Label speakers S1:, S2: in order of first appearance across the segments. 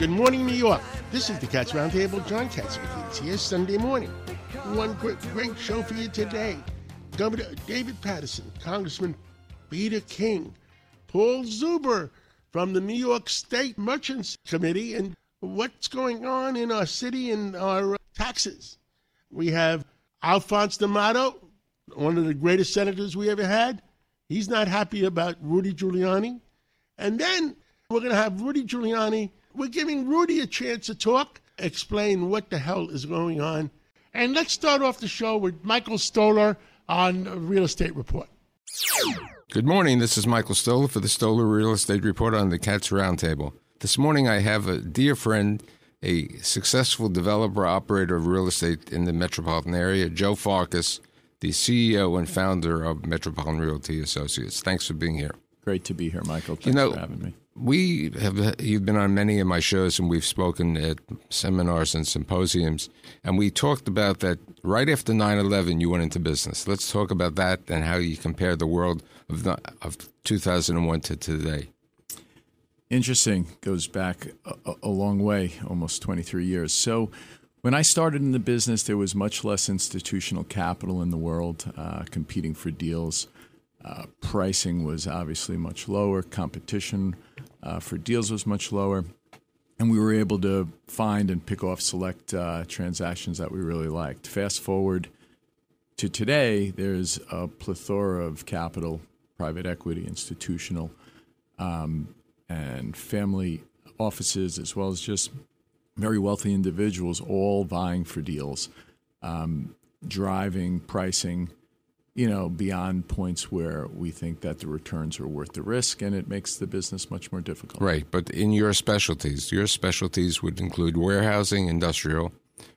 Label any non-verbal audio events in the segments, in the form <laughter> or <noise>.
S1: Good morning, New York. This is the Cats Roundtable. John Catsimatidis here, Sunday morning. One great, great show for you today. Governor David Paterson, Congressman Peter King, Paul Zuber from the New York State Merchants Committee, and what's going on in our city and our uh, taxes. We have Alphonse D'Amato, one of the greatest senators we ever had. He's not happy about Rudy Giuliani. And then we're going to have Rudy Giuliani. We're giving Rudy a chance to talk, explain what the hell is going on. And let's start off the show with Michael Stoler on Real Estate Report.
S2: Good morning. This is Michael Stoler for the Stoler Real Estate Report on the Cats Roundtable. This morning I have a dear friend, a successful developer operator of real estate in the metropolitan area, Joe Farkas, the CEO and founder of Metropolitan Realty Associates. Thanks for being here.
S3: Great to be here, Michael. Thanks
S2: You know,
S3: for having me.
S2: We have you've been on many of my shows and we've spoken at seminars and symposiums and we talked about that right after 9/11 you went into business. Let's talk about that and how you compare the world of the, of 2001 to today.
S3: Interesting. Goes back a, a long way, almost 23 years. So, when I started in the business, there was much less institutional capital in the world uh, competing for deals. Uh, pricing was obviously much lower. Competition uh, for deals was much lower. And we were able to find and pick off select uh, transactions that we really liked. Fast forward to today, there's a plethora of capital, private equity, institutional, um, and family offices, as well as just very wealthy individuals, all vying for deals, um, driving pricing, you know, beyond points where we think that the returns are worth the risk, and it makes the business much more difficult.
S2: Right, but in your specialties, your specialties would include warehousing, industrial,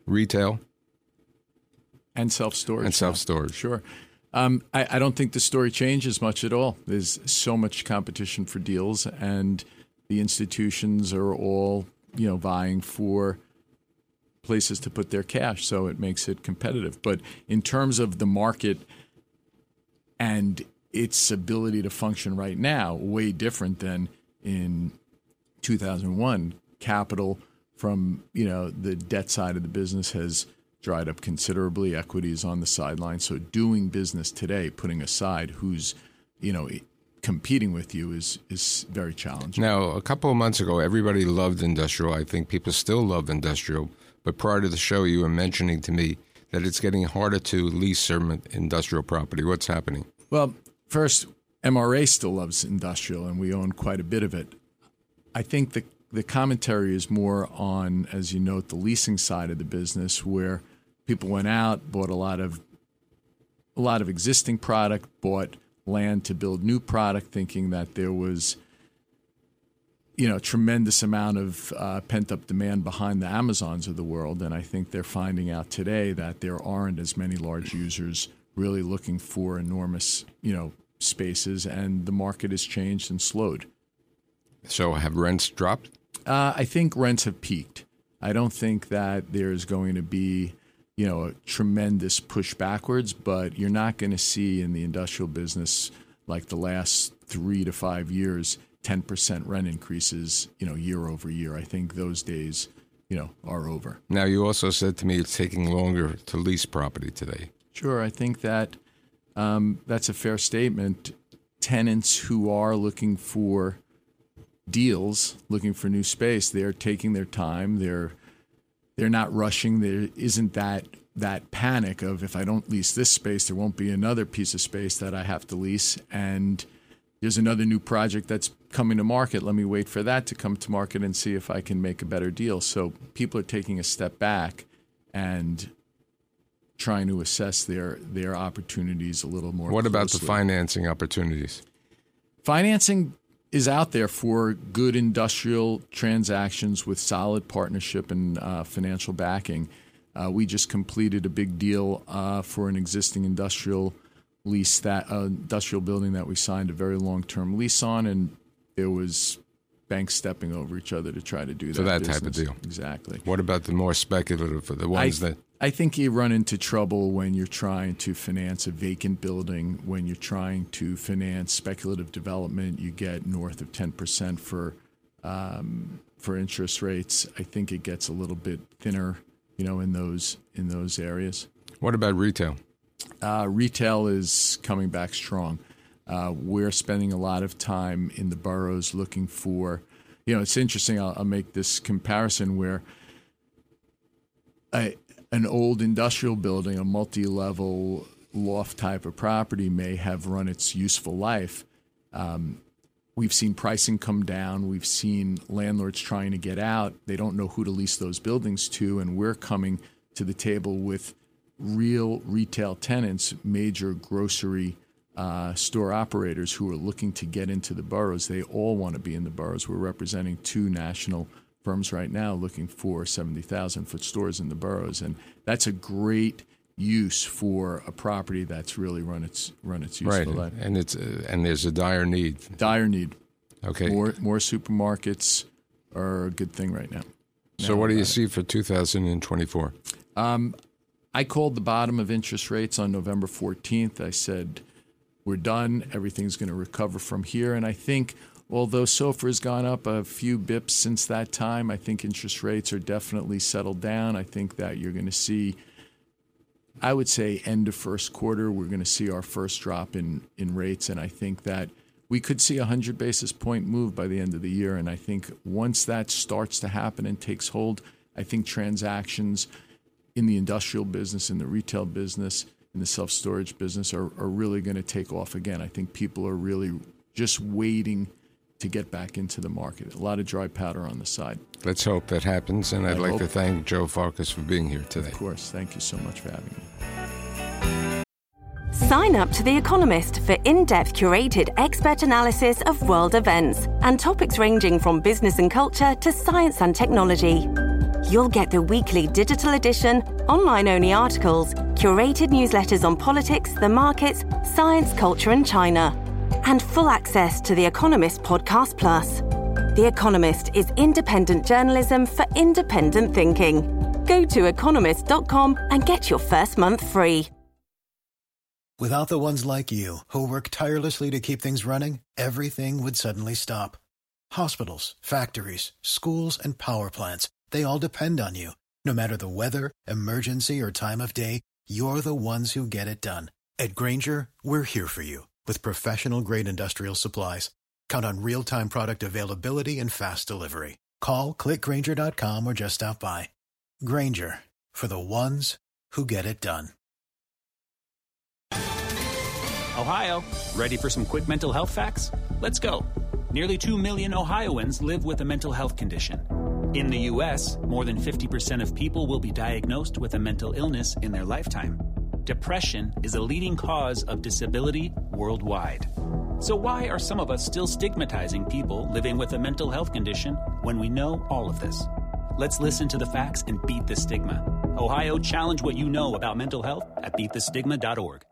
S2: retail,
S3: And self storage.
S2: and self storage.
S3: Sure. Um, I, I don't think the story changes much at all. There's so much competition for deals, and the institutions are all, you know, vying for places to put their cash. So it makes it competitive. But in terms of the market and its ability to function right now, way different than in 2001. Capital from you know the debt side of the business has dried up considerably. Equity is on the sideline. So doing business today, putting aside who's you know competing with you, is is very challenging.
S2: Now, a couple of months ago, everybody loved industrial. I think people still love industrial. But prior to the show, you were mentioning to me that it's getting harder to lease certain industrial property. What's happening?
S3: Well, first, MRA still loves industrial, and we own quite a bit of it. I think the the commentary is more on, as you note, the leasing side of the business, where people went out, bought a lot of a lot of existing product, bought land to build new product, thinking that there was you know tremendous amount of uh, pent up demand behind the Amazons of the world, and I think they're finding out today that there aren't as many large users really looking for enormous you know spaces, and the market has changed and slowed.
S2: So, have rents dropped?
S3: Uh, I think rents have peaked. I don't think that there's going to be, you know, a tremendous push backwards, but you're not going to see in the industrial business like the last three to five years, 10% rent increases, you know, year over year. I think those days, you know, are over.
S2: Now, you also said to me it's taking longer to lease property today.
S3: Sure, I think that um, that's a fair statement. Tenants who are looking for deals, looking for new space, they're taking their time. They're they're not rushing. There isn't that that panic of if I don't lease this space, there won't be another piece of space that I have to lease, and there's another new project that's coming to market. Let me wait for that to come to market and see if I can make a better deal. So people are taking a step back and trying to assess their their opportunities a little more.
S2: What about the financing opportunities?
S3: financing? is out there for good industrial transactions with solid partnership and uh, financial backing. Uh, we just completed a big deal uh, for an existing industrial lease that uh, industrial building that we signed a very long term lease on, and there was banks stepping over each other to try to do that.
S2: So that
S3: business.
S2: type of deal.
S3: exactly.
S2: What about the more speculative, the ones
S3: I,
S2: that
S3: I think you run into trouble when you're trying to finance a vacant building, when you're trying to finance speculative development. You get north of 10% for um, for interest rates. I think it gets a little bit thinner, you know, in those in those areas.
S2: What about retail?
S3: Uh, retail is coming back strong. Uh, we're spending a lot of time in the boroughs looking for, you know, it's interesting. I'll, I'll make this comparison where a, an old industrial building, a multi level loft type of property, may have run its useful life. Um, we've seen pricing come down. We've seen landlords trying to get out. They don't know who to lease those buildings to. And we're coming to the table with real retail tenants, major grocery uh, store operators who are looking to get into the boroughs. They all want to be in the boroughs. We're representing two national firms right now looking for 70,000 foot stores in the boroughs. And that's a great use for a property that's really run its run its
S2: Right,
S3: life.
S2: and it's uh, and there's a dire need.
S3: Dire need.
S2: Okay,
S3: More more supermarkets are a good thing right now.
S2: so what do you see for 2024?
S3: I called the bottom of interest rates on November 14th. I said, we're done. Everything's going to recover from here. And I think, although SOFR has gone up a few bips since that time, I think interest rates are definitely settled down. I think that you're going to see, I would say, end of first quarter, we're going to see our first drop in, in rates. And I think that we could see a 100 basis point move by the end of the year. And I think once that starts to happen and takes hold, I think transactions in the industrial business, in the retail business, in the self storage business are, are really going to take off again. I think people are really just waiting to get back into the market. A lot of dry powder on the side.
S2: Let's hope that happens. And I'd
S3: I
S2: like
S3: hope.
S2: to thank Joe Farkas for being here today.
S3: Of course. Thank you so much for having me.
S4: Sign up to The Economist for in depth curated expert analysis of world events and topics ranging from business and culture to science and technology. You'll get the weekly digital edition, online only articles, curated newsletters on politics, the markets, science, culture, and China, and full access to The Economist Podcast Plus. The Economist is independent journalism for independent thinking. Go to economist.com and get your first month free.
S5: Without the ones like you, who work tirelessly to keep things running, everything would suddenly stop. Hospitals, factories, schools, and power plants, they all depend on you. No matter the weather, emergency, or time of day, you're the ones who get it done. At Grainger, we're here for you with professional grade industrial supplies. Count on real time product availability and fast delivery. Call clickgranger.com or just stop by. Grainger for the ones who get it done.
S6: Ohio, ready for some quick mental health facts? Let's go. Nearly 2 million Ohioans live with a mental health condition. In the U.S., more than 50% of people will be diagnosed with a mental illness in their lifetime. Depression is a leading cause of disability worldwide. So, why are some of us still stigmatizing people living with a mental health condition when we know all of this? Let's listen to the facts and beat the stigma. Ohio, challenge what you know about mental health at beatthestigma.org.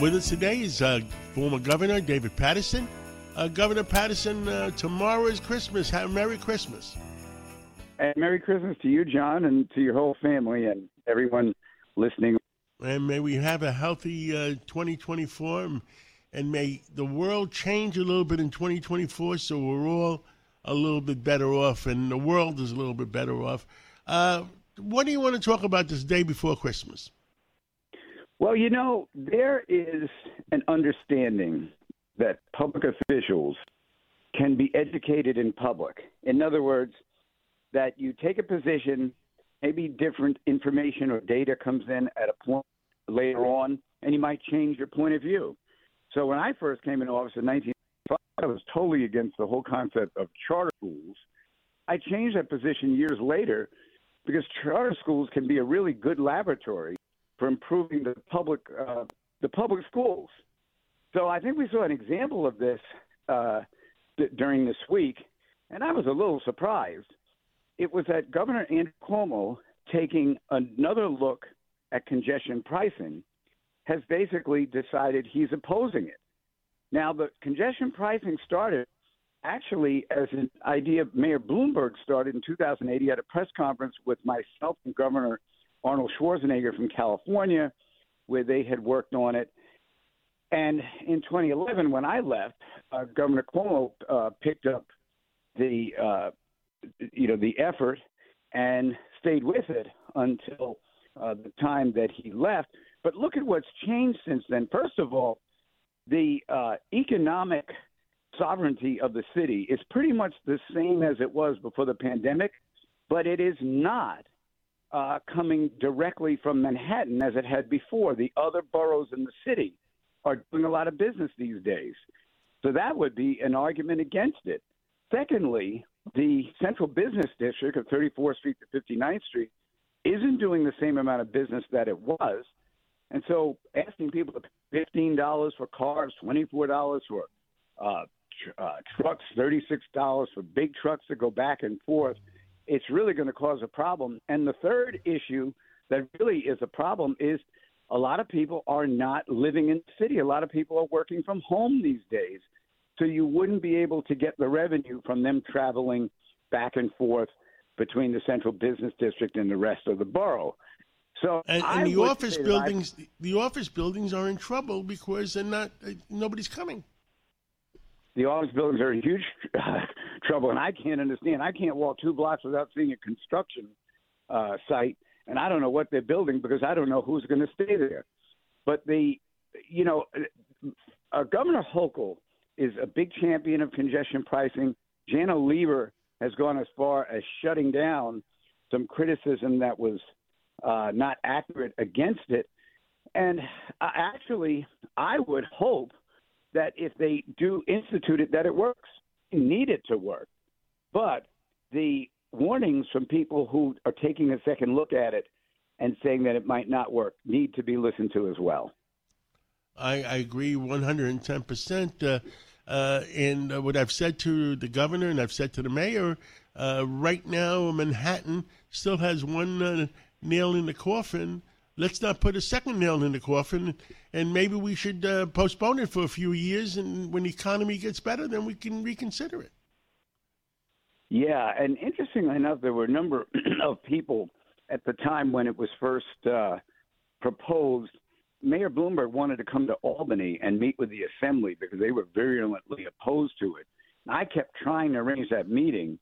S1: With us today is uh, former Governor David Paterson. Uh, Governor Paterson, uh, tomorrow is Christmas. Have Merry Christmas.
S7: And Merry Christmas to you, John, and to your whole family and everyone listening.
S1: And may we have a healthy uh, 2024. And may the world change a little bit in 2024 so we're all a little bit better off and the world is a little bit better off. Uh, what do you want to talk about this day before Christmas?
S7: Well, you know, there is an understanding that public officials can be educated in public. In other words, that you take a position, maybe different information or data comes in at a point later on, and you might change your point of view. So when I first came into office in 1995, I was totally against the whole concept of charter schools. I changed that position years later because charter schools can be a really good laboratory for improving the public uh, the public schools. So I think we saw an example of this uh, d- during this week, and I was a little surprised. It was that Governor Andrew Cuomo taking another look at congestion pricing has basically decided he's opposing it. Now, the congestion pricing started actually as an idea Mayor Bloomberg started in 2008. He had a press conference with myself and Governor Arnold Schwarzenegger from California, where they had worked on it. And in 2011, when I left, uh, Governor Cuomo uh, picked up the uh, you know the effort and stayed with it until uh, the time that he left. But look at what's changed since then. First of all, the uh, economic sovereignty of the city is pretty much the same as it was before the pandemic, but it is not uh, coming directly from Manhattan as it had before. The other boroughs in the city are doing a lot of business these days. So that would be an argument against it. Secondly, the central business district of 34th Street to 59th Street isn't doing the same amount of business that it was. And so asking people to pay $15 for cars, $24 for uh, tr- uh, trucks, $36 for big trucks to go back and forth, it's really going to cause a problem. And the third issue that really is a problem is a lot of people are not living in the city. A lot of people are working from home these days. So you wouldn't be able to get the revenue from them traveling back and forth between the central business district and the rest of the borough. So
S1: And, and the office
S7: that I-
S1: buildings, the office buildings are in trouble because they're not. Uh, nobody's coming.
S7: the office buildings are in huge trouble, and I can't understand. I can't walk two blocks without seeing a construction uh, site, and I don't know what they're building because I don't know who's going to stay there. But the, you know, uh, Governor Hochul is a big champion of congestion pricing. Janno Lieber has gone as far as shutting down some criticism that was uh, not accurate against it. And uh, actually, I would hope that if they do institute it, that it works. You need it to work. But the warnings from people who are taking a second look at it and saying that it might not work need to be listened to as well.
S1: I, I agree 110%. Uh, uh, and uh, what I've said to the governor and I've said to the mayor, uh, right now Manhattan still has one uh, nail in the coffin. Let's not put a second nail in the coffin, and maybe we should postpone it for a few years. And when the economy gets better, then we can reconsider it.
S7: Yeah, and interestingly enough, there were a number <clears throat> of people at the time when it was first uh, proposed. Mayor Bloomberg wanted to come to Albany and meet with the assembly because they were virulently opposed to it. I kept trying to arrange that meeting,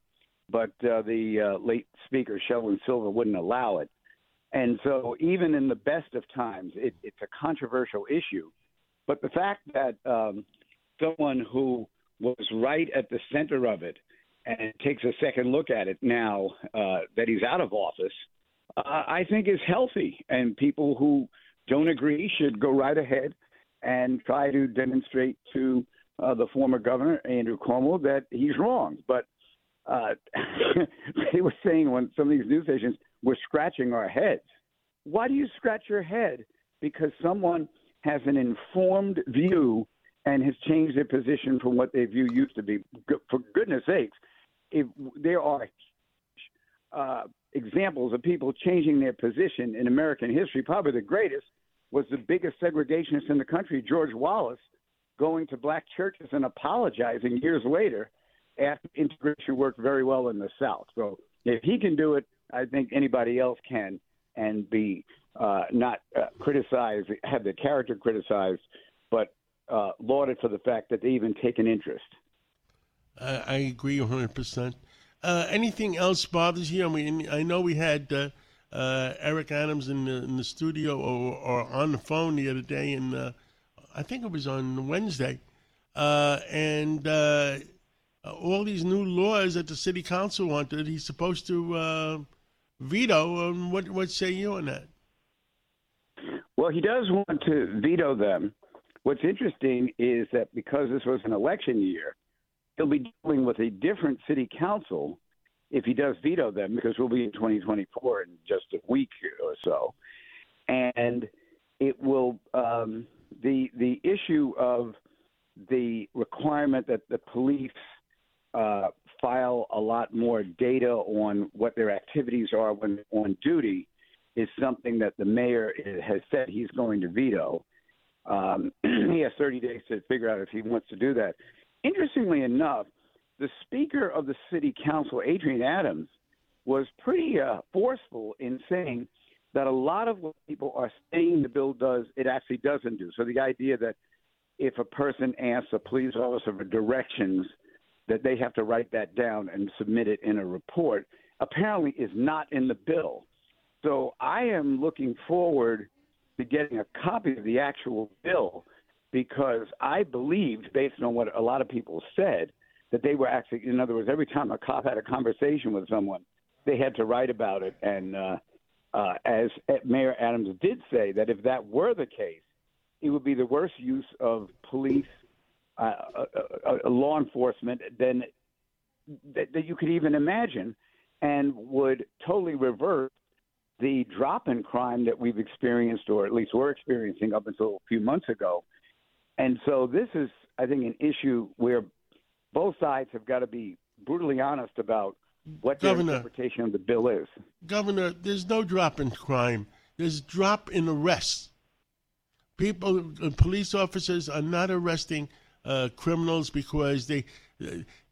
S7: but uh, the uh, late speaker Sheldon Silver wouldn't allow it. And so, even in the best of times, it, it's a controversial issue. But the fact that um, someone who was right at the center of it and takes a second look at it now uh, that he's out of office, uh, I think is healthy. And people who don't agree should go right ahead and try to demonstrate to uh, the former governor, Andrew Cuomo, that he's wrong. But uh, <laughs> they were saying on some of these news stations, we're scratching our heads. Why do you scratch your head? Because someone has an informed view and has changed their position from what their view used to be. For goodness sakes, if there are uh, examples of people changing their position in American history, probably the greatest was the biggest segregationist in the country, George Wallace, going to black churches and apologizing years later after integration worked very well in the South. So if he can do it, I think anybody else can and be uh, not uh, criticized, have their character criticized, but uh, lauded for the fact that they even take an interest.
S1: I, I agree 100%. Uh, anything else bothers you? I mean, I know we had uh, uh, Eric Adams in the, in the studio or, or on the phone the other day, and uh, I think it was on Wednesday. Uh, and all these new laws that the city council wanted, he's supposed to veto. Um, what, what say you on that?
S7: Well, he does want to veto them. What's interesting is that because this was an election year, he'll be dealing with a different city council if he does veto them, because we'll be in 2024 in just a week or so. And it will um, the the issue of the requirement that the police uh, file a lot more data on what their activities are when on duty is something that the mayor has said he's going to veto. Um, <clears throat> he has 30 days to figure out if he wants to do that. Interestingly enough, the Speaker of the City Council, Adrienne Adams, was pretty uh, forceful in saying that a lot of what people are saying the bill does, it actually doesn't do. So the idea that if a person asks a police officer for directions, that they have to write that down and submit it in a report, apparently is not in the bill. So I am looking forward to getting a copy of the actual bill because I believed, based on what a lot of people said, that they were actually, in other words, every time a cop had a conversation with someone, they had to write about it. And uh, uh, as Mayor Adams did say, that if that were the case, it would be the worst use of police, uh, uh, uh, uh law enforcement than that, that you could even imagine, and would totally reverse the drop in crime that we've experienced, or at least we're experiencing up until a few months ago. And so this is, I think, an issue where both sides have got to be brutally honest about what
S1: Governor,
S7: their interpretation of the bill is.
S1: Governor, there's no drop in crime. There's drop in arrests. People, police officers are not arresting uh, criminals because they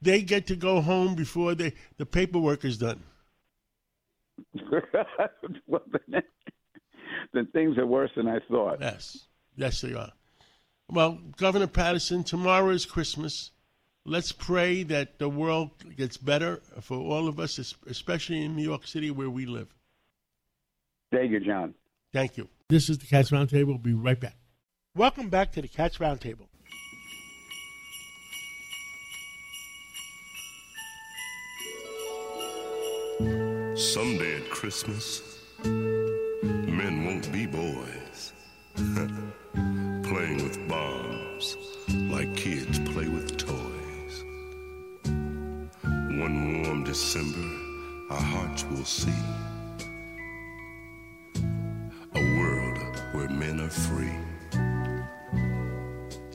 S1: they get to go home before they the paperwork is done. <laughs>
S7: well, <laughs> then, then things are worse than I thought.
S1: Yes, yes, they are. Well, Governor Paterson, tomorrow is Christmas. Let's pray that the world gets better for all of us, especially in New York City where we live.
S7: Thank you, John.
S1: Thank you. This is the Cats Roundtable. We'll be right back. Welcome back to the Cats Roundtable.
S8: Someday at Christmas, will see a world where men are free.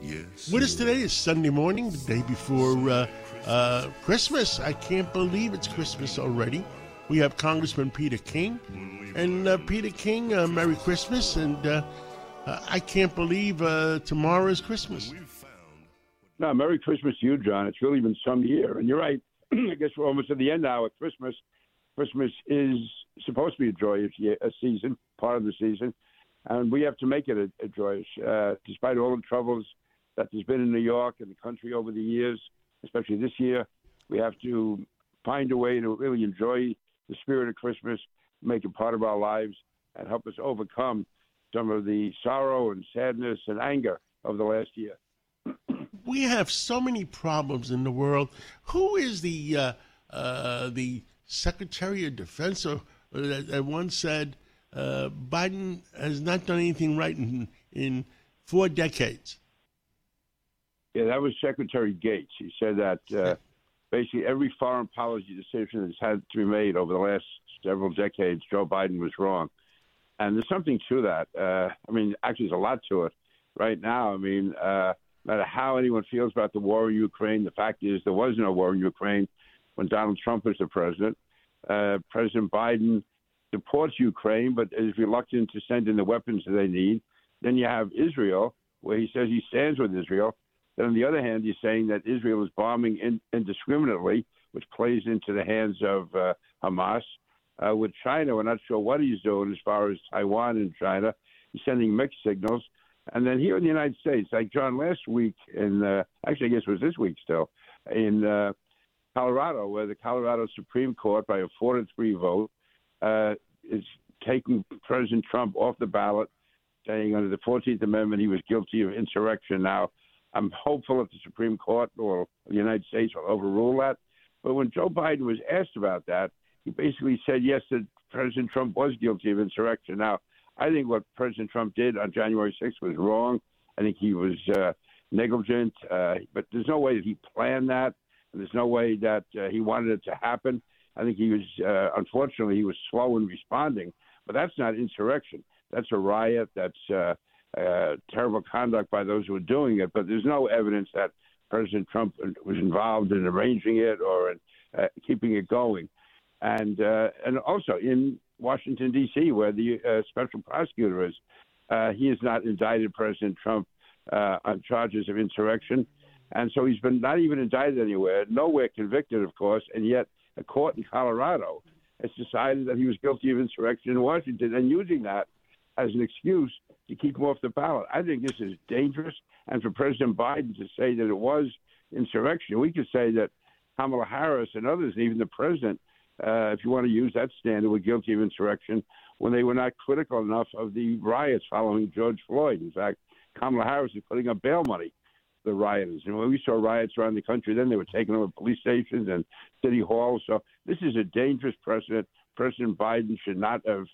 S8: Yes.
S1: With us today is Sunday morning, the day before uh, uh, Christmas. I can't believe it's Christmas already. We have Congressman Peter King. And uh, Peter King, uh, Merry Christmas. And uh, uh, I can't believe uh, tomorrow is Christmas.
S9: No, Merry Christmas to you, John. It's really been some year. And you're right. <clears throat> I guess we're almost at the end now at Christmas. Christmas is supposed to be a joyous year, a season, part of the season. And we have to make it a, a joyous, uh, despite all the troubles that there's been in New York and the country over the years, especially this year. We have to find a way to really enjoy the spirit of Christmas, make it part of our lives, and help us overcome some of the sorrow and sadness and anger of the last year. <clears throat>
S1: we have so many problems in the world. Who is the uh, uh, the Secretary of Defense or, or that, that, once said uh, Biden has not done anything right in, in four decades?
S9: Yeah, that was Secretary Gates. He said that uh, basically every foreign policy decision that's had to be made over the last several decades, Joe Biden was wrong. And there's something to that. Uh, I mean, actually, there's a lot to it right now. I mean, uh, no matter how anyone feels about the war in Ukraine, the fact is there was no war in Ukraine when Donald Trump was the president. Uh, president Biden supports Ukraine, but is reluctant to send in the weapons that they need. Then you have Israel, where he says he stands with Israel, then, on the other hand, you're saying that Israel is bombing in, indiscriminately, which plays into the hands of uh, Hamas. Uh, with China, we're not sure what he's doing as far as Taiwan and China. He's sending mixed signals. And then here in the United States, like John last week, in uh, actually I guess it was this week still, in uh, Colorado, where the Colorado Supreme Court, by a four to three vote, uh, is taking President Trump off the ballot, saying under the 14th Amendment he was guilty of insurrection. Now, I'm hopeful that the Supreme Court or the United States will overrule that. But when Joe Biden was asked about that, he basically said yes that President Trump was guilty of insurrection. Now, I think what President Trump did on January 6th was wrong. I think he was uh, negligent, uh, but there's no way that he planned that, there's no way that uh, he wanted it to happen. I think he was, uh, unfortunately, he was slow in responding, but that's not insurrection. That's a riot. That's uh, uh, terrible conduct by those who are doing it, but there's no evidence that President Trump was involved in arranging it or in uh, keeping it going. And uh, and also in Washington D.C., where the uh, special prosecutor is, uh, he has not indicted President Trump uh, on charges of insurrection, and so he's been not even indicted anywhere, nowhere convicted, of course, and yet a court in Colorado has decided that he was guilty of insurrection in Washington, and using that as an excuse to keep him off the ballot. I think this is dangerous, and for President Biden to say that it was insurrection, we could say that Kamala Harris and others, even the president, uh, if you want to use that standard, were guilty of insurrection when they were not critical enough of the riots following George Floyd. In fact, Kamala Harris is putting up bail money the rioters. And when we saw riots around the country, then they were taking over police stations and city halls. So this is a dangerous precedent. President Biden should not have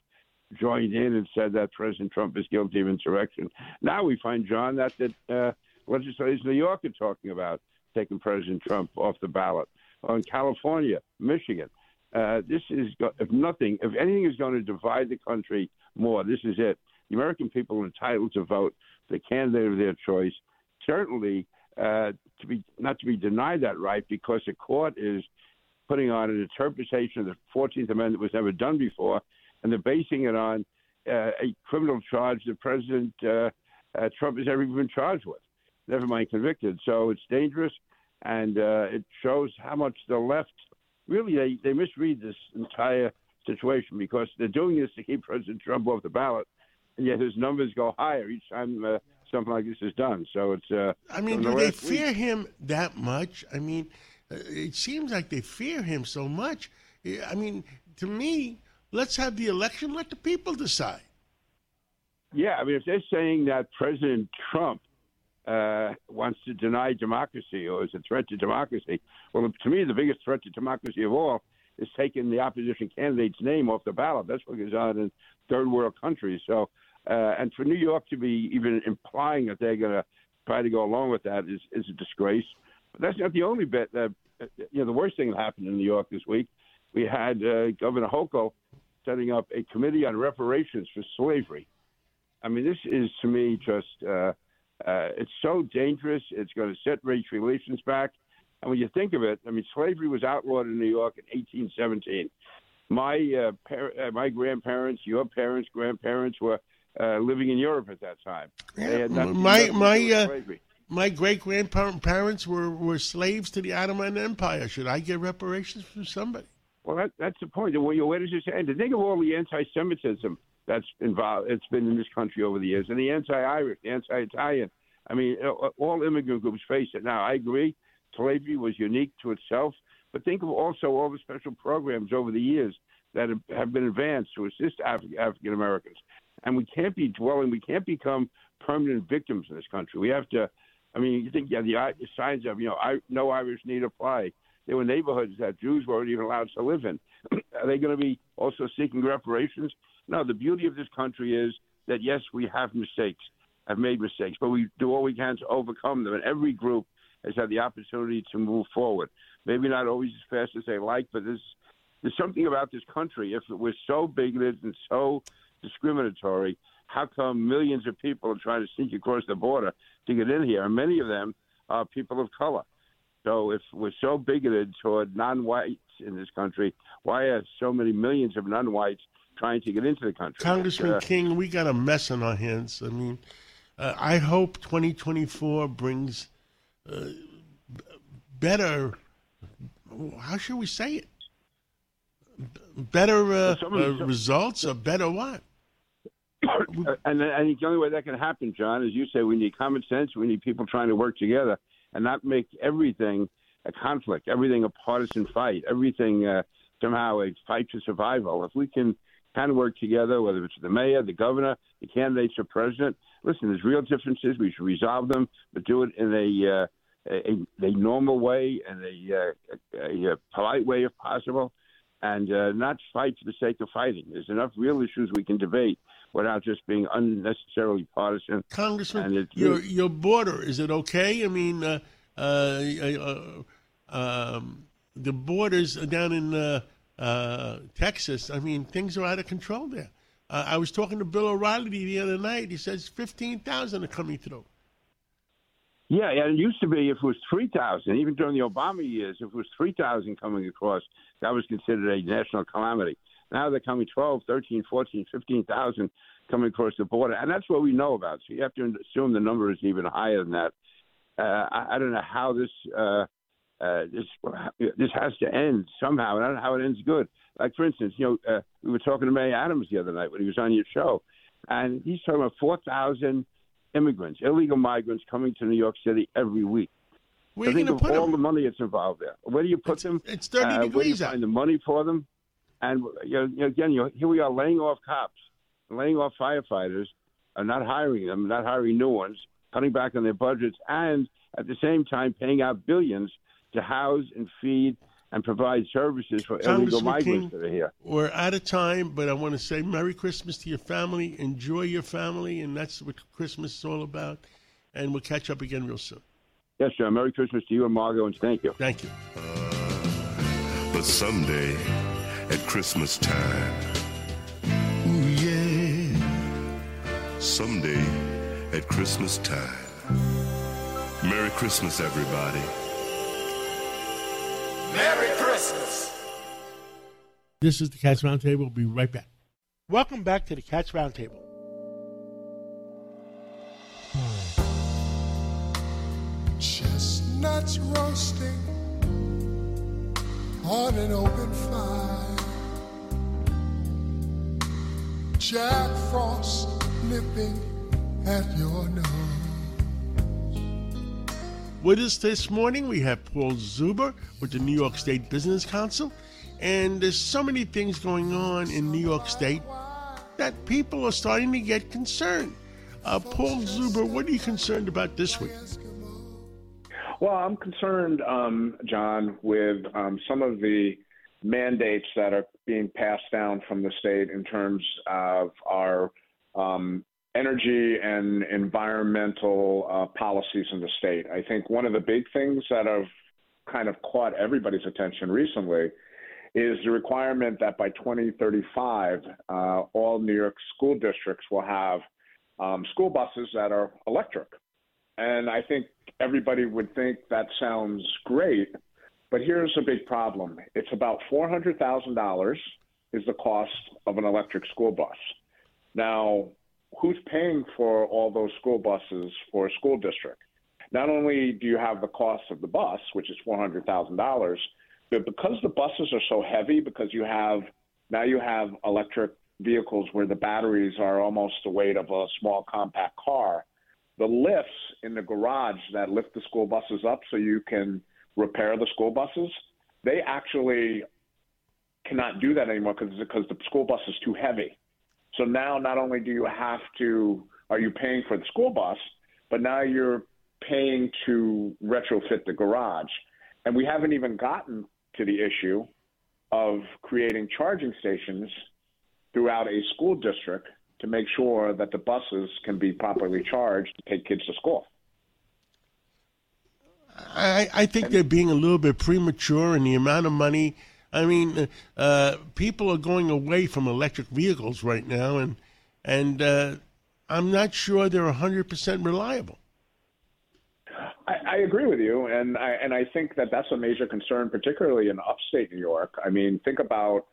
S9: joined in and said that President Trump is guilty of insurrection. Now we find, John, that that uh, legislators in New York are talking about taking President Trump off the ballot. Or in California, Michigan. Uh, this is, if nothing, if anything is going to divide the country more, this is it. The American people are entitled to vote the candidate of their choice. Certainly, uh, to be not to be denied that right because the court is putting on an interpretation of the 14th Amendment that was never done before, and they're basing it on uh, a criminal charge that President uh, uh, Trump has ever even been charged with, never mind convicted. So it's dangerous, and uh, it shows how much the left really they, they misread this entire situation because they're doing this to keep President Trump off the ballot, and yet his numbers go higher each time uh, something like this is done. So it's. Uh,
S1: I mean, do
S9: the
S1: they
S9: last week-
S1: fear him that much? I mean, uh, it seems like they fear him so much. I mean, to me, let's have the election. Let the people decide.
S9: Yeah, I mean, if they're saying that President Trump uh, wants to deny democracy or is a threat to democracy, well, to me, the biggest threat to democracy of all is taking the opposition candidate's name off the ballot. That's what goes on in third world countries. So, uh, and for New York to be even implying that they're going to try to go along with that is, is a disgrace. But that's not the only bit. Uh, you know, the worst thing that happened in New York this week, we had uh, Governor Hochul setting up a committee on reparations for slavery. I mean, this is to me just uh, uh, it's so dangerous. It's going to set race relations back. And when you think of it, I mean, slavery was outlawed in New York in 1817. My uh, par- uh, my grandparents, your parents, grandparents were uh, living in Europe at that time. They had
S1: my my uh, my great grandparents were were slaves to the Ottoman Empire. Should I get reparations from somebody?
S9: Well, that, that's the point. Where, where does this end? To think of all the anti-Semitism that's involved, it's been in this country over the years, and the anti-Irish, the anti-Italian. I mean, all immigrant groups face it. Now, I agree, slavery was unique to itself, but think of also all the special programs over the years that have- been advanced to assist Afri- African Americans. And we can't be dwelling, we can't become permanent victims in this country. We have to, I mean, you think, yeah, the, uh, signs of, you know, I, no Irish need apply. There were neighborhoods that Jews weren't even allowed to live in. <clears throat> Are they going to be also seeking reparations? No, the beauty of this country is that, yes, we have mistakes, have made mistakes, but we do all we can to overcome them. And every group has had the opportunity to move forward. Maybe not always as fast as they like, but there's, there's something about this country. If it was so bigoted and so discriminatory, how come millions of people are trying to sneak across the border to get in here? And many of them are people of color. So if we're so bigoted toward non-whites in this country, why are so many millions of non-whites trying to get into the country?
S1: Congressman
S9: Uh,
S1: King, we got a mess on our hands. I mean, uh, I hope 2024 brings uh, better. How should we say it? B- Better uh, uh, results or better what?
S9: And I think the only way that can happen, John, is you say we need common sense. We need people trying to work together and not make everything a conflict, everything a partisan fight, everything uh, somehow a fight for survival. If we can kind of work together, whether it's the mayor, the governor, the candidates for president, listen, there's real differences. We should resolve them, but do it in a uh, a, a normal way and a, uh, a, a polite way if possible, and uh, not fight for the sake of fighting. There's enough real issues we can debate without just being unnecessarily partisan.
S1: Congressman,
S9: And
S1: your your border is it okay? I mean, uh, uh, uh, um, the borders down in uh, uh, Texas. I mean, things are out of control there. Uh, I was talking to Bill O'Reilly the other night. He says 15,000 are coming through.
S9: Yeah, yeah, it used to be if it was 3,000, even during the Obama years, if it was 3,000 coming across, that was considered a national calamity. Now they're coming 12, 13, 14, 15,000 coming across the border. And that's what we know about. So you have to assume the number is even higher than that. Uh, I, I don't know how this uh, uh, this this has to end somehow. And I don't know how it ends good. Like for instance, you know, uh, we were talking to May Adams the other night when he was on your show, and he's talking about four thousand immigrants, illegal migrants coming to New York City every week.
S1: Where
S9: I
S1: you
S9: think of all
S1: them?
S9: the money that's involved there. Where do you put them?
S1: It's 30
S9: uh, Where do you
S1: degrees out.
S9: find the money for them? And you know, again, you know, here we are laying off cops, laying off firefighters, and not hiring them, not hiring new ones, cutting back on their budgets, and at the same time paying out billions to house and feed and provide services for illegal migrants
S1: King,
S9: that are here.
S1: We're out of time, but I want to say Merry Christmas to your family. Enjoy your family, and that's what Christmas is all about. And we'll catch up again real soon.
S9: Yes, sir. Merry Christmas to you and Margot, and thank you.
S1: Thank you.
S8: But someday, at Christmas time, ooh yeah, someday at Christmas time. Merry Christmas, everybody.
S10: Merry Christmas.
S1: This is the Cats Roundtable. We'll be right back. Welcome back to the Cats Roundtable.
S11: Chestnuts roasting on an open fire. Jack Frost nipping at your nose.
S1: With us this morning, we have Paul Zuber with the New York State Business Council. And there's so many things going on in New York State that people are starting to get concerned. Uh, Paul Zuber, what are you concerned about this week?
S12: Well, I'm concerned, um, John, with um, some of the mandates that are being passed down from the state in terms of our um, energy and environmental uh, policies in the state. I think one of the big things that have kind of caught everybody's attention recently is the requirement that by 2035, uh, all New York school districts will have um, school buses that are electric. And I think everybody would think that sounds great, but here's a big problem. It's about $400,000 is the cost of an electric school bus. Now, who's paying for all those school buses for a school district? Not only do you have the cost of the bus, which is $400,000, but because the buses are so heavy, because you have now you have electric vehicles where the batteries are almost the weight of a small compact car, the lifts in the garage that lift the school buses up so you can repair the school buses, they actually cannot do that anymore because because the school bus is too heavy. So now not only do you have to are you paying for the school bus, but now you're paying to retrofit the garage. And we haven't even gotten to the issue of creating charging stations throughout a school district to make sure that the buses can be properly charged to take kids to school.
S1: I, I think they're being a little bit premature in the amount of money. I mean, uh, people are going away from electric vehicles right now, and and uh, I'm not sure they're 100% reliable.
S12: I, I agree with you, and I and I think that that's a major concern, particularly in upstate New York. I mean, think about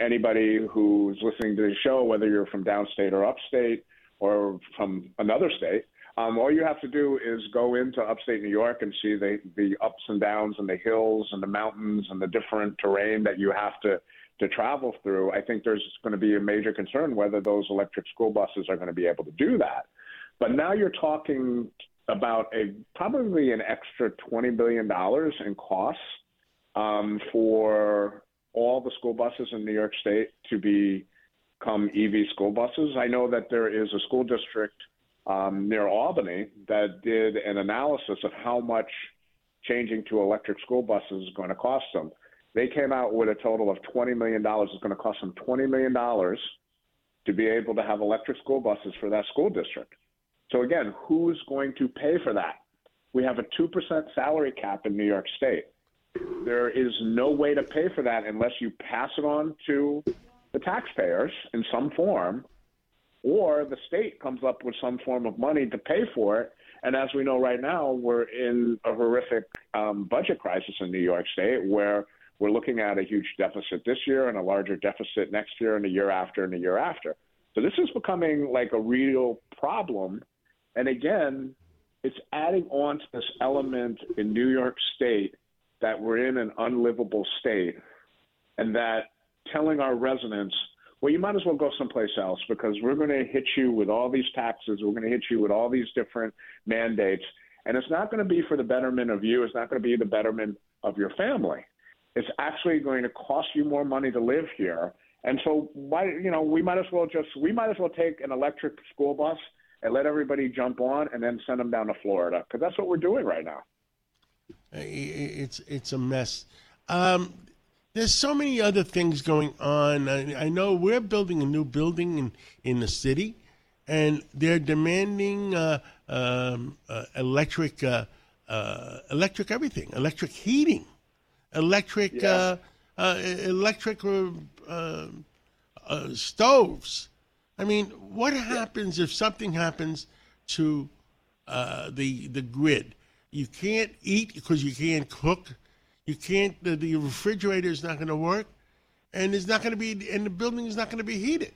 S12: anybody who's listening to the show, whether you're from downstate or upstate or from another state. Um, all you have to do is go into upstate New York and see the the ups and downs and the hills and the mountains and the different terrain that you have to to travel through. I think there's going to be a major concern whether those electric school buses are going to be able to do that. But now you're talking about a probably an extra twenty billion dollars in costs um, for all the school buses in New York State to become EV school buses. I know that there is a school district um, near Albany that did an analysis of how much changing to electric school buses is going to cost them. They came out with a total of $20 million. It's going to cost them $20 million to be able to have electric school buses for that school district. So, again, who's going to pay for that? We have a 2% salary cap in New York State. There is no way to pay for that unless you pass it on to the taxpayers in some form, or the state comes up with some form of money to pay for it. And as we know right now, we're in a horrific um, budget crisis in New York State where we're looking at a huge deficit this year and a larger deficit next year and the year after and the year after. So this is becoming like a real problem. And again, it's adding on to this element in New York State that we're in an unlivable state and that telling our residents, well, you might as well go someplace else because we're going to hit you with all these taxes. We're going to hit you with all these different mandates. And it's not going to be for the betterment of you. It's not going to be the betterment of your family. It's actually going to cost you more money to live here. And so, why, you know, we might as well just, we might as well take an electric school bus and let everybody jump on and then send them down to Florida because that's what we're doing right now.
S1: It's it's a mess. Um, there's so many other things going on. I, I, know we're building a new building in in the city, and they're demanding uh, um, uh, electric uh, uh electric everything, electric heating, electric yeah. Uh, uh, electric stoves. I mean, what happens if something happens to the the grid? You can't eat because you can't cook. You can't. The, the refrigerator is not going to work, and it's not going to be. And the building is not going to be heated.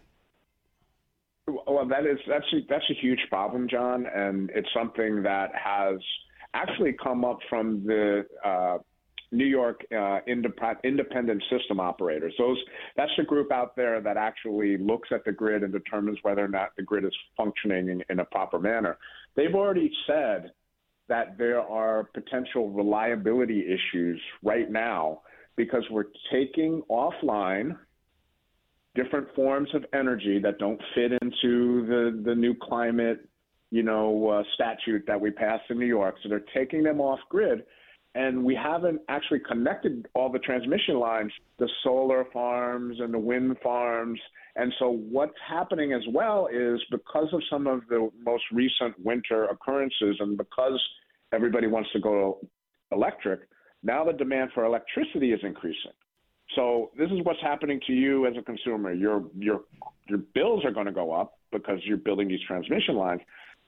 S12: Well, that is that's a, that's a huge problem, John, and it's something that has actually come up from the uh, New York uh, independent system operators. Those that's the group out there that actually looks at the grid and determines whether or not the grid is functioning in, in a proper manner. They've already said that there are potential reliability issues right now because we're taking offline different forms of energy that don't fit into the, the new climate, you know, uh, statute that we passed in New York. So they're taking them off grid. And we haven't actually connected all the transmission lines, the solar farms and the wind farms. And so what's happening as well is because of some of the most recent winter occurrences and because everybody wants to go electric, now the demand for electricity is increasing. So this is what's happening to you as a consumer. Your your your bills are going to go up because you're building these transmission lines,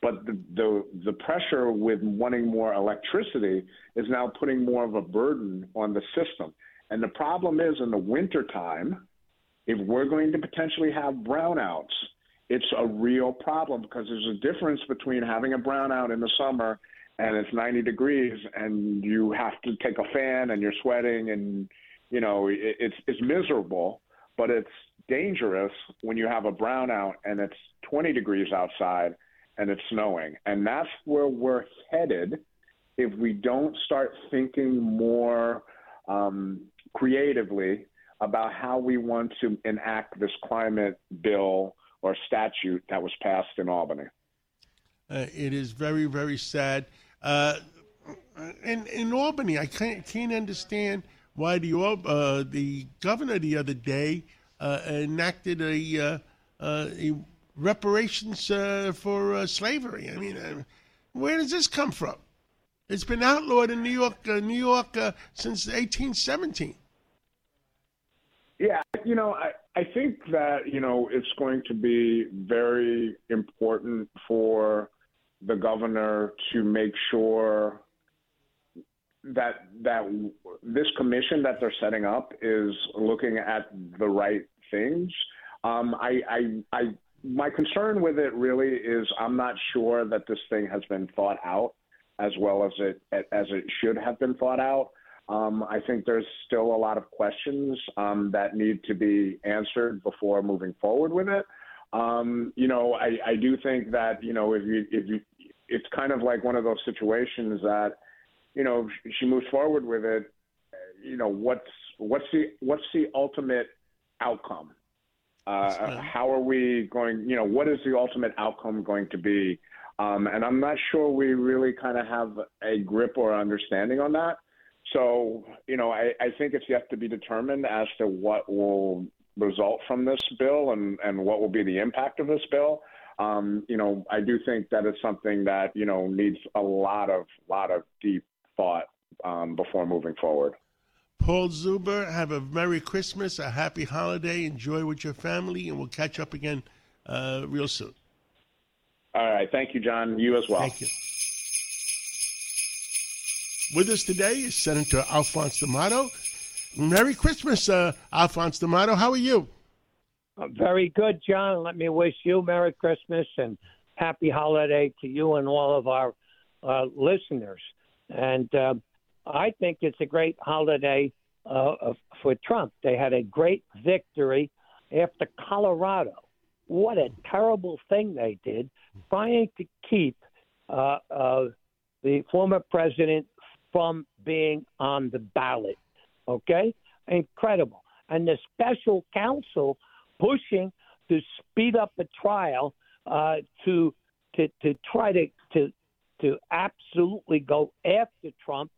S12: but the, the the pressure with wanting more electricity is now putting more of a burden on the system. And the problem is in the wintertime, if we're going to potentially have brownouts, it's a real problem because there's a difference between having a brownout in the summer and it's 90 degrees and you have to take a fan and you're sweating and you know it, it's it's miserable but it's dangerous when you have a brownout and it's 20 degrees outside and it's snowing and that's where we're headed if we don't start thinking more um, creatively about how we want to enact this climate bill or statute that was passed in Albany.
S1: Uh, it is very, very sad. Uh, in in Albany, I can't can't understand why the uh, the governor the other day uh, enacted a, uh, uh a reparations uh, for uh, slavery. I mean, where does this come from? It's been outlawed in New York, New York since 1817.
S12: Yeah, you know, I, I think that you know it's going to be very important for the governor to make sure that that this commission that they're setting up is looking at the right things. Um, I, I, I, my concern with it really is I'm not sure that this thing has been thought out as well as it as it should have been thought out. Um, I think there's still a lot of questions um, that need to be answered before moving forward with it. Um, you know, I, I do think that you know if you if you, it's kind of like one of those situations that, you know, she moves forward with it. You know, what's what's the what's the ultimate outcome? Uh, how are we going? You know, what is the ultimate outcome going to be? Um, and I'm not sure we really kind of have a grip or understanding on that. So, you know, I, I think it's yet to be determined as to what will result from this bill and, and what will be the impact of this bill. Um, you know, I do think that it's something that you know needs a lot of lot of deep thought um, before moving forward.
S1: Paul Zuber. Have a Merry Christmas, a Happy Holiday. Enjoy with your family, and we'll catch up again uh, real soon.
S12: All right. Thank you, John. You as well.
S1: Thank you. With us today is Senator Alphonse D'Amato. Merry Christmas, uh, Alphonse D'Amato. How are you?
S13: Uh, very good, John. Let me wish you Merry Christmas and Happy Holiday to you and all of our uh, listeners. And uh, I think it's a great holiday uh, for Trump. They had a great victory after Colorado. What a terrible thing they did, trying to keep uh, uh, the former president from being on the ballot. Okay? Incredible. And the special counsel pushing to speed up the trial uh, to, to, to try to, to, to absolutely go after Trump.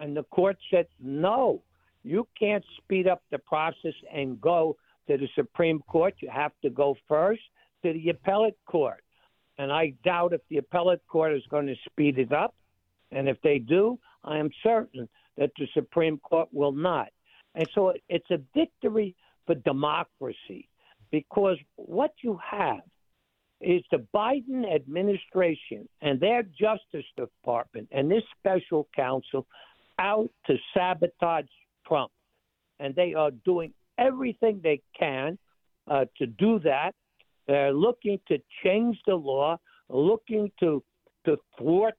S13: And the court said, no, you can't speed up the process and go to the Supreme Court. You have to go first to the appellate court. And I doubt if the appellate court is going to speed it up. And if they do, I am certain that the Supreme Court will not. And so it's a victory for democracy because what you have is the Biden administration and their Justice Department and this special counsel out to sabotage Trump. And they are doing everything they can uh, to do that. They're looking to change the law, looking to to thwart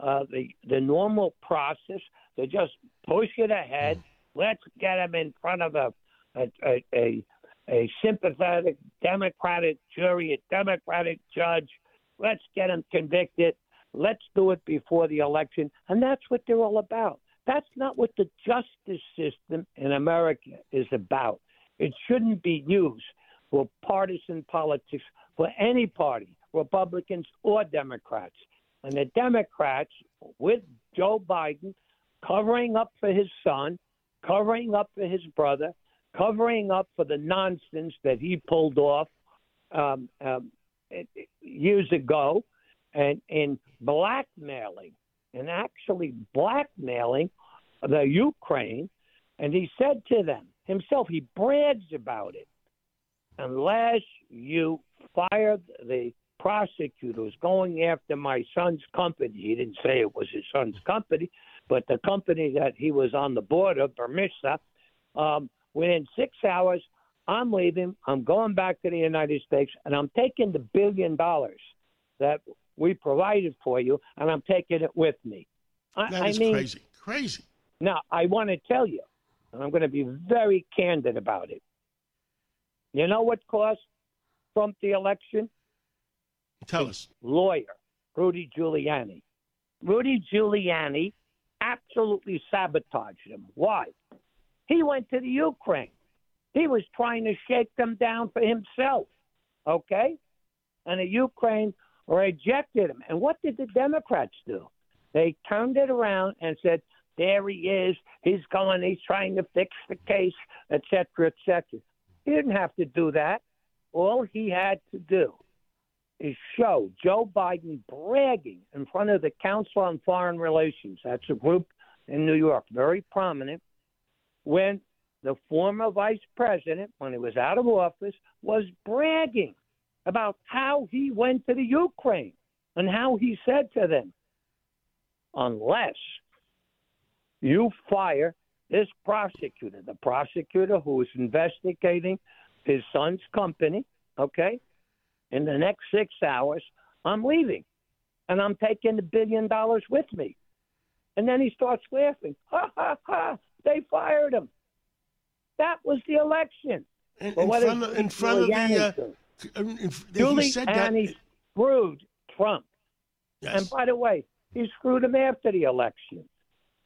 S13: uh, the the normal process. They just push it ahead. Let's get them in front of a a, a, a, a sympathetic Democratic jury, a Democratic judge. Let's get them convicted. Let's do it before the election, and that's what they're all about. That's not what the justice system in America is about. It shouldn't be used for partisan politics for any party, Republicans or Democrats. And the Democrats, with Joe Biden, covering up for his son, covering up for his brother, covering up for the nonsense that he pulled off um, um, years ago, and in blackmailing and actually blackmailing the Ukraine. And he said to them himself, he brags about it. Unless you fire the prosecutors going after my son's company. He didn't say it was his son's company, but the company that he was on the board of, Burisma, um, within six hours, I'm leaving. I'm going back to the United States, and I'm taking the billion dollars that we provided for you, and I'm taking it with me.
S1: I, that is I mean, crazy. Crazy.
S13: Now, I want to tell you, and I'm going to be very candid about it. You know what cost Trump the election?
S1: Tell us.
S13: Lawyer, Rudy Giuliani. Rudy Giuliani absolutely sabotaged him. Why? He went to the Ukraine. He was trying to shake them down for himself. Okay? And the Ukraine rejected him. And what did the Democrats do? They turned it around and said, there he is. He's going, he's trying to fix the case, etc., cetera, et cetera. He didn't have to do that. All he had to do is show Joe Biden bragging in front of the Council on Foreign Relations. That's a group in New York, very prominent, when the former vice president, when he was out of office, was bragging about how he went to the Ukraine and how he said to them, unless you fire this prosecutor, the prosecutor who is investigating his son's company, okay, in the next six hours, I'm leaving. And I'm taking the billion dollars with me. And then he starts laughing. Ha ha ha! They fired him. That was the election.
S1: In, in front, of, in front of the. Uh,
S13: Giuliani screwed Trump.
S1: Yes.
S13: And by the way, he screwed him after the election.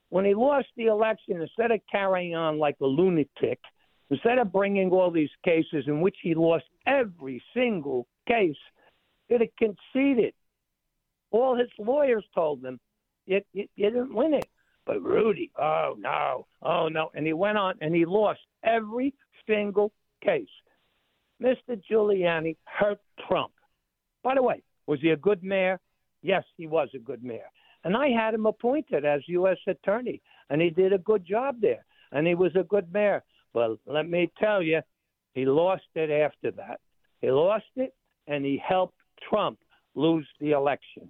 S13: When he lost the election, instead of carrying on like a lunatic, instead of bringing all these cases in which he lost every single case, it had conceded. All his lawyers told him, you, you, you didn't win it. But Rudy, oh no, oh no. And he went on and he lost every single case. Mr. Giuliani hurt Trump. By the way, was he a good mayor? Yes, he was a good mayor. And I had him appointed as U.S. attorney, and he did a good job there. and he was a good mayor. But let me tell you, he lost it after that. He lost it, and he helped Trump lose the election.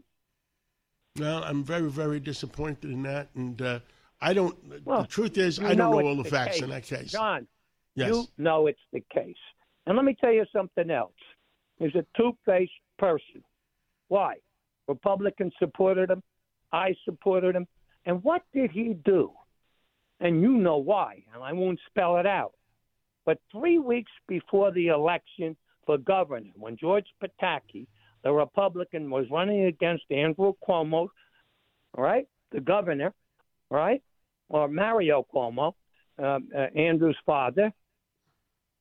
S1: Well, I'm very, very disappointed in that, and uh, I don't.
S13: Well,
S1: the truth is, I don't
S13: know
S1: know all the
S13: the
S1: facts
S13: case.
S1: in that case.
S13: John,
S1: Yes.
S13: you know it's the case. And let me tell you something else. He's a two-faced person. Why? Republicans supported him. I supported him. And what did he do? And you know why, and I won't spell it out. But three weeks before the election for governor, when George Pataki, the Republican, was running against Andrew Cuomo, right, the governor, right, or Mario Cuomo, um, uh, Andrew's father,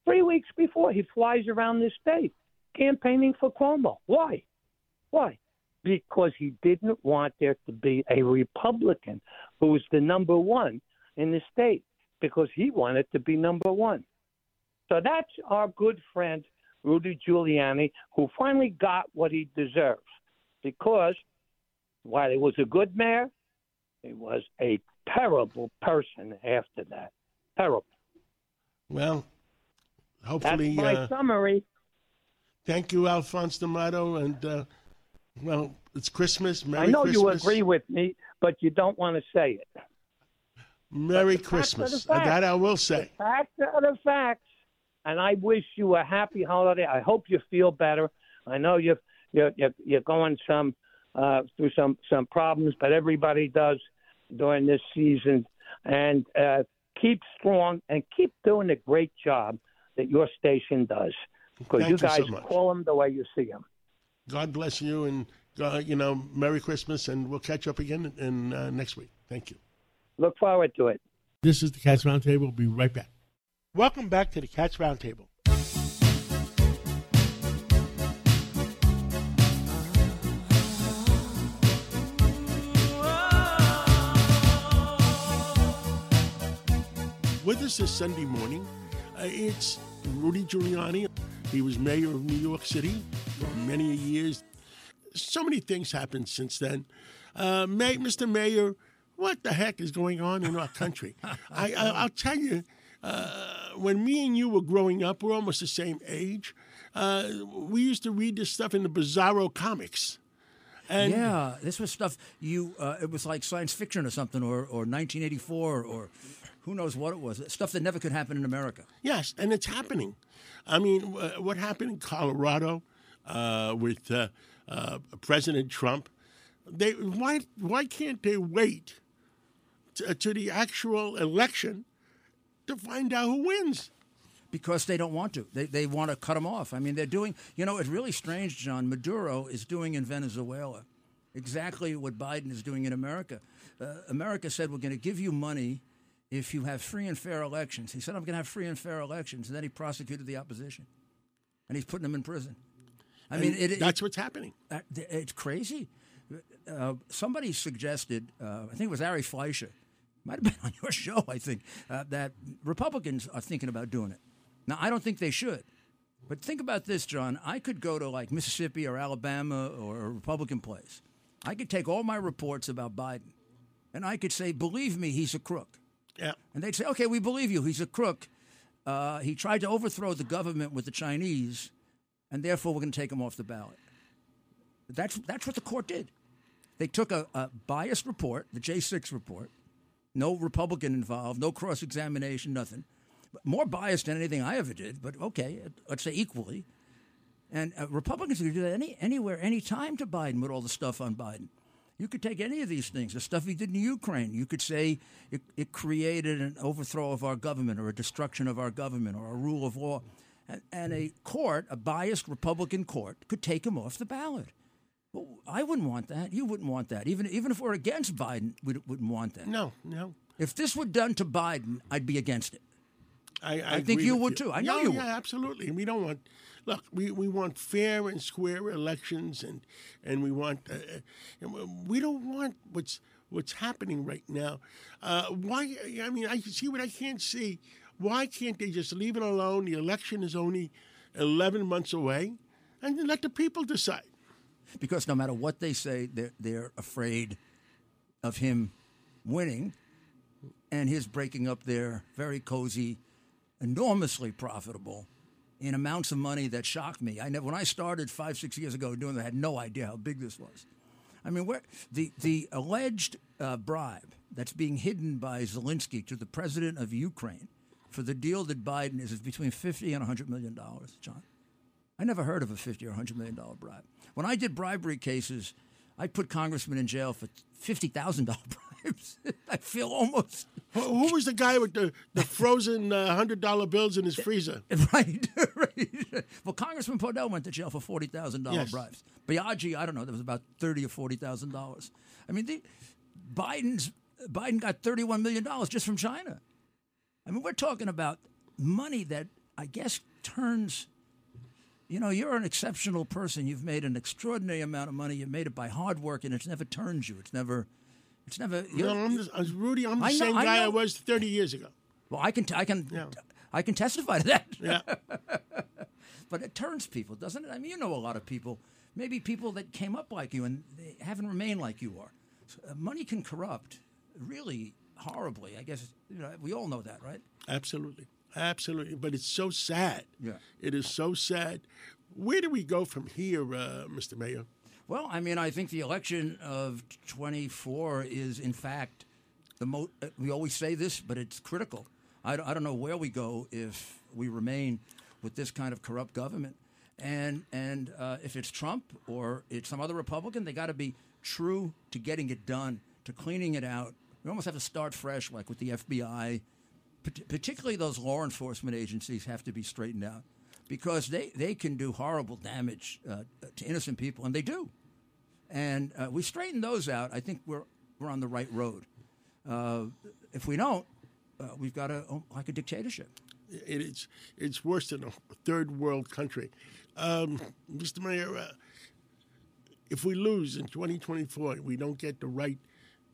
S13: three weeks before he flies around the state campaigning for Cuomo. Why? Why? Because he didn't want there to be a Republican who was the number one in the state because he wanted to be number one. So that's our good friend Rudy Giuliani, who finally got what he deserves because while he was a good mayor, he was a terrible person after that. Terrible.
S1: Well, hopefully.
S13: That's my
S1: uh,
S13: summary.
S1: Thank you, Alphonse D'Amato, and uh, well, it's Christmas. Merry
S13: I know
S1: Christmas.
S13: you agree with me, but you don't want to say it.
S1: Merry
S13: But the facts are
S1: Christmas. that I will say.
S13: Facts are the facts, and I wish you a happy holiday. I hope you feel better. I know you're you're you're, you're going some uh, through some some problems, but everybody does during this season. And uh, keep strong and keep doing a great job that your station does. Because
S1: Thank
S13: you
S1: you so
S13: guys call them the way you see them.
S1: God bless you, and uh, you know, Merry Christmas, and we'll catch up again in uh, next week. Thank you.
S13: Look forward to it.
S1: This is the Cats Roundtable. We'll be right back. Welcome back to the Cats Roundtable. With us this Sunday morning, it's Rudy Giuliani. He was mayor of New York City for many years. So many things happened since then. Uh, May, Mr. Mayor, what the heck is going on in our country? <laughs> I, I, I'll tell you, uh, when me and you were growing up, we're almost the same age. Uh, we used to read this stuff in the Bizarro comics. And
S14: yeah, this was stuff you. Uh, it was like science fiction or something, or, or 1984, or who knows what it was. Stuff that never could happen in America.
S1: Yes, and it's happening. I mean, uh, what happened in Colorado uh, with uh, uh, President Trump? They why why can't they wait to, to the actual election to find out who wins?
S14: Because they don't want to. They, they want to cut them off. I mean, they're doing, you know, it's really strange, John. Maduro is doing in Venezuela exactly what Biden is doing in America. Uh, America said, we're going to give you money if you have free and fair elections. He said, I'm going to have free and fair elections. And then he prosecuted the opposition. And he's putting them in prison. I mean, it,
S1: that's what's happening.
S14: Uh, It's crazy. Uh, somebody suggested, uh, I think it was Ari Fleischer, might have been <laughs> on your show, I think, uh, that Republicans are thinking about doing it. Now, I don't think they should. But think about this, John. I could go to like Mississippi or Alabama or a Republican place. I could take all my reports about Biden and I could say, believe me, he's a crook.
S1: Yeah.
S14: And they'd say, okay, we believe you. He's a crook. Uh, he tried to overthrow the government with the Chinese, and therefore we're going to take him off the ballot. That's, that's what the court did. They took a, a biased report, the J6 report, no Republican involved, no cross examination, nothing. More biased than anything I ever did, but okay, let's say equally. And uh, Republicans could do that any, anywhere, anytime to Biden with all the stuff on Biden. You could take any of these things, the stuff he did in Ukraine. You could say it, it created an overthrow of our government or a destruction of our government or a rule of law. And, and a court, a biased Republican court, could take him off the ballot. Well, I wouldn't want that. You wouldn't want that. Even, even if we're against Biden, we wouldn't want that.
S1: No, no.
S14: If this were done to Biden, I'd be against it.
S1: I,
S14: I think you would too. I know
S1: yeah,
S14: you
S1: yeah,
S14: would.
S1: absolutely. We don't want. Look, we, we want fair and square elections, and and we want. Uh, uh, we don't want what's what's happening right now. Uh, why? I mean, I can see what I can't see. Why can't they just leave it alone? The election is only eleven months away, and let the people decide.
S14: Because no matter what they say, they're, they're afraid of him winning. and his breaking up their very cozy, enormously profitable, in amounts of money that shocked me. I never, when I started five, six years ago doing that, I had no idea how big this was. I mean, where, the the alleged uh, bribe that's being hidden by Zelensky to the president of Ukraine for the deal that Biden is is between fifty and hundred million dollars. John, I never heard of a fifty or hundred million dollar bribe. When I did bribery cases, I put congressmen in jail for fifty thousand dollar <laughs> bribes. I feel almost
S1: Who, who was the guy with the, the frozen uh, hundred dollar bills in his freezer? <laughs>
S14: right, <laughs> right. Well, Congressman Podell went to jail for forty thousand dollars
S1: Yes.
S14: bribes. Biaggi, I don't know, that was about thirty or forty thousand dollars. I mean, the, Biden's Biden got thirty-one million dollars just from China. I mean, we're talking about money that I guess turns. You know, you're an exceptional person. You've made an extraordinary amount of money. You made it by hard work, and it's never turned you. It's never, it's never.
S1: No, I'm the, uh, Rudy. I'm the
S14: I know-
S1: same
S14: I
S1: guy I was thirty years ago.
S14: Well, I can, t- I can, yeah. I can testify to that.
S1: Yeah. <laughs>
S14: but it turns people, doesn't it? I mean, you know a lot of people, maybe people that came up like you and they haven't remained like you are. So, uh, money can corrupt really horribly. I guess you know, we all know that, right?
S1: Absolutely, absolutely. But it's so sad.
S14: Yeah.
S1: It is so sad. Where do we go from here, uh, Mr. Mayor?
S14: Well, I mean, I think the election of 24 is, in fact, the most. We always say this, but it's critical. I, don't- I don't know where we go if we remain with this kind of corrupt government. And and uh, if it's Trump or it's some other Republican, they got to be true to getting it done, to cleaning it out. We almost have to start fresh, like with the FBI. Particularly those law enforcement agencies have to be straightened out because they, they can do horrible damage uh, to innocent people, and they do. And uh, we straighten those out. I think we're we're on the right road. Uh, if we don't, uh, we've got a like a dictatorship.
S1: It is. It's worse than a third world country. Um, Mr. Mayor, uh, if we lose in 2024, we don't get the right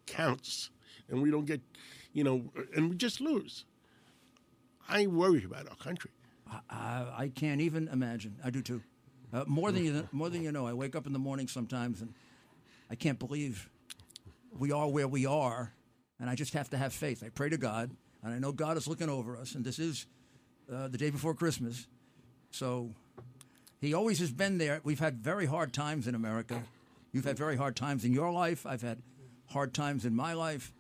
S1: counts, and we don't get, you know, and we just lose. I worry about our country.
S14: I, I can't even imagine. I do too. Uh, more than you more than you know. I wake up in the morning sometimes and I can't believe we are where we are, and I just have to have faith. I pray to God, and I know God is looking over us. And this is uh, the day before Christmas, so He always has been there. We've had very hard times in America. You've had very hard times in your life. I've had hard times in my life.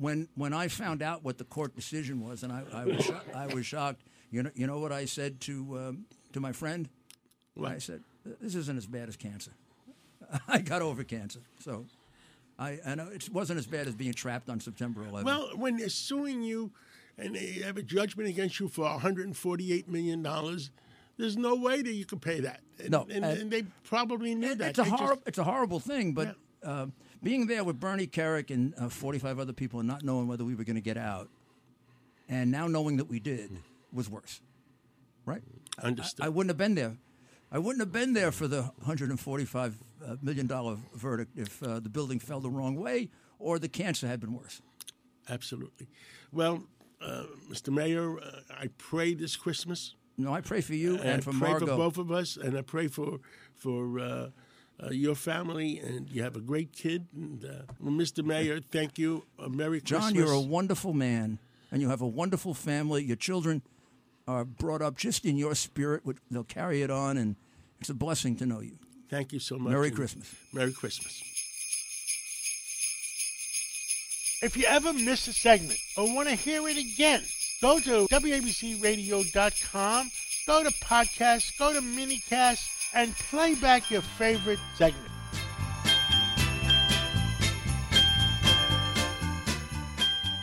S14: When when I found out what the court decision was, and I, I was sho- I was shocked. You know you know what I said to um, to my friend. I said this isn't as bad as cancer. <laughs> I got over cancer, so I I know it wasn't as bad as being trapped on September 11th.
S1: Well, when they're suing you and they have a judgment against you for 148 million dollars, there's no way that you can pay that. And,
S14: No,
S1: and,
S14: and-
S1: and they probably knew that.
S14: it's a
S1: They just-
S14: it's a horrible thing, but uh, being there with Bernie Kerik and uh, 45 other people and not knowing whether we were going to get out, and now knowing that we did was worse, right?
S1: Understood.
S14: I, I wouldn't have been there. I wouldn't have been there for the 145 uh, million dollar verdict if uh, the building fell the wrong way or the cancer had been worse.
S1: Absolutely. Well, uh, Mr. Mayor, uh, I pray this Christmas.
S14: No, I pray for you
S1: I
S14: and for Margo.
S1: for both of us, and I pray for for uh, uh, your family, and you have a great kid. And uh, well, Mr. Mayor, thank you. A Merry
S14: John,
S1: Christmas.
S14: you're a wonderful man, and you have a wonderful family. Your children are brought up just in your spirit. which They'll carry it on, and it's a blessing to know you.
S1: Thank you so much.
S14: Merry Christmas.
S1: Merry Christmas.
S15: If you ever miss a segment or want to hear it again, go to WABCRadio.com, go to podcasts, go to minicast, and play back your favorite segment.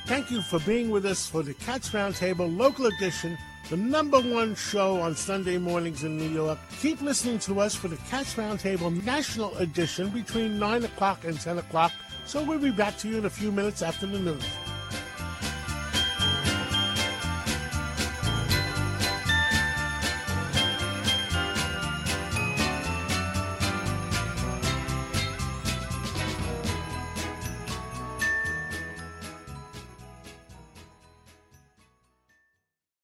S15: Thank you for being with us for the Cats Roundtable Local Edition, the number one show on Sunday mornings in New York. Keep listening to us for the Cats Roundtable National Edition between 9 o'clock and 10 o'clock. So we'll be back to you in a few minutes after the news.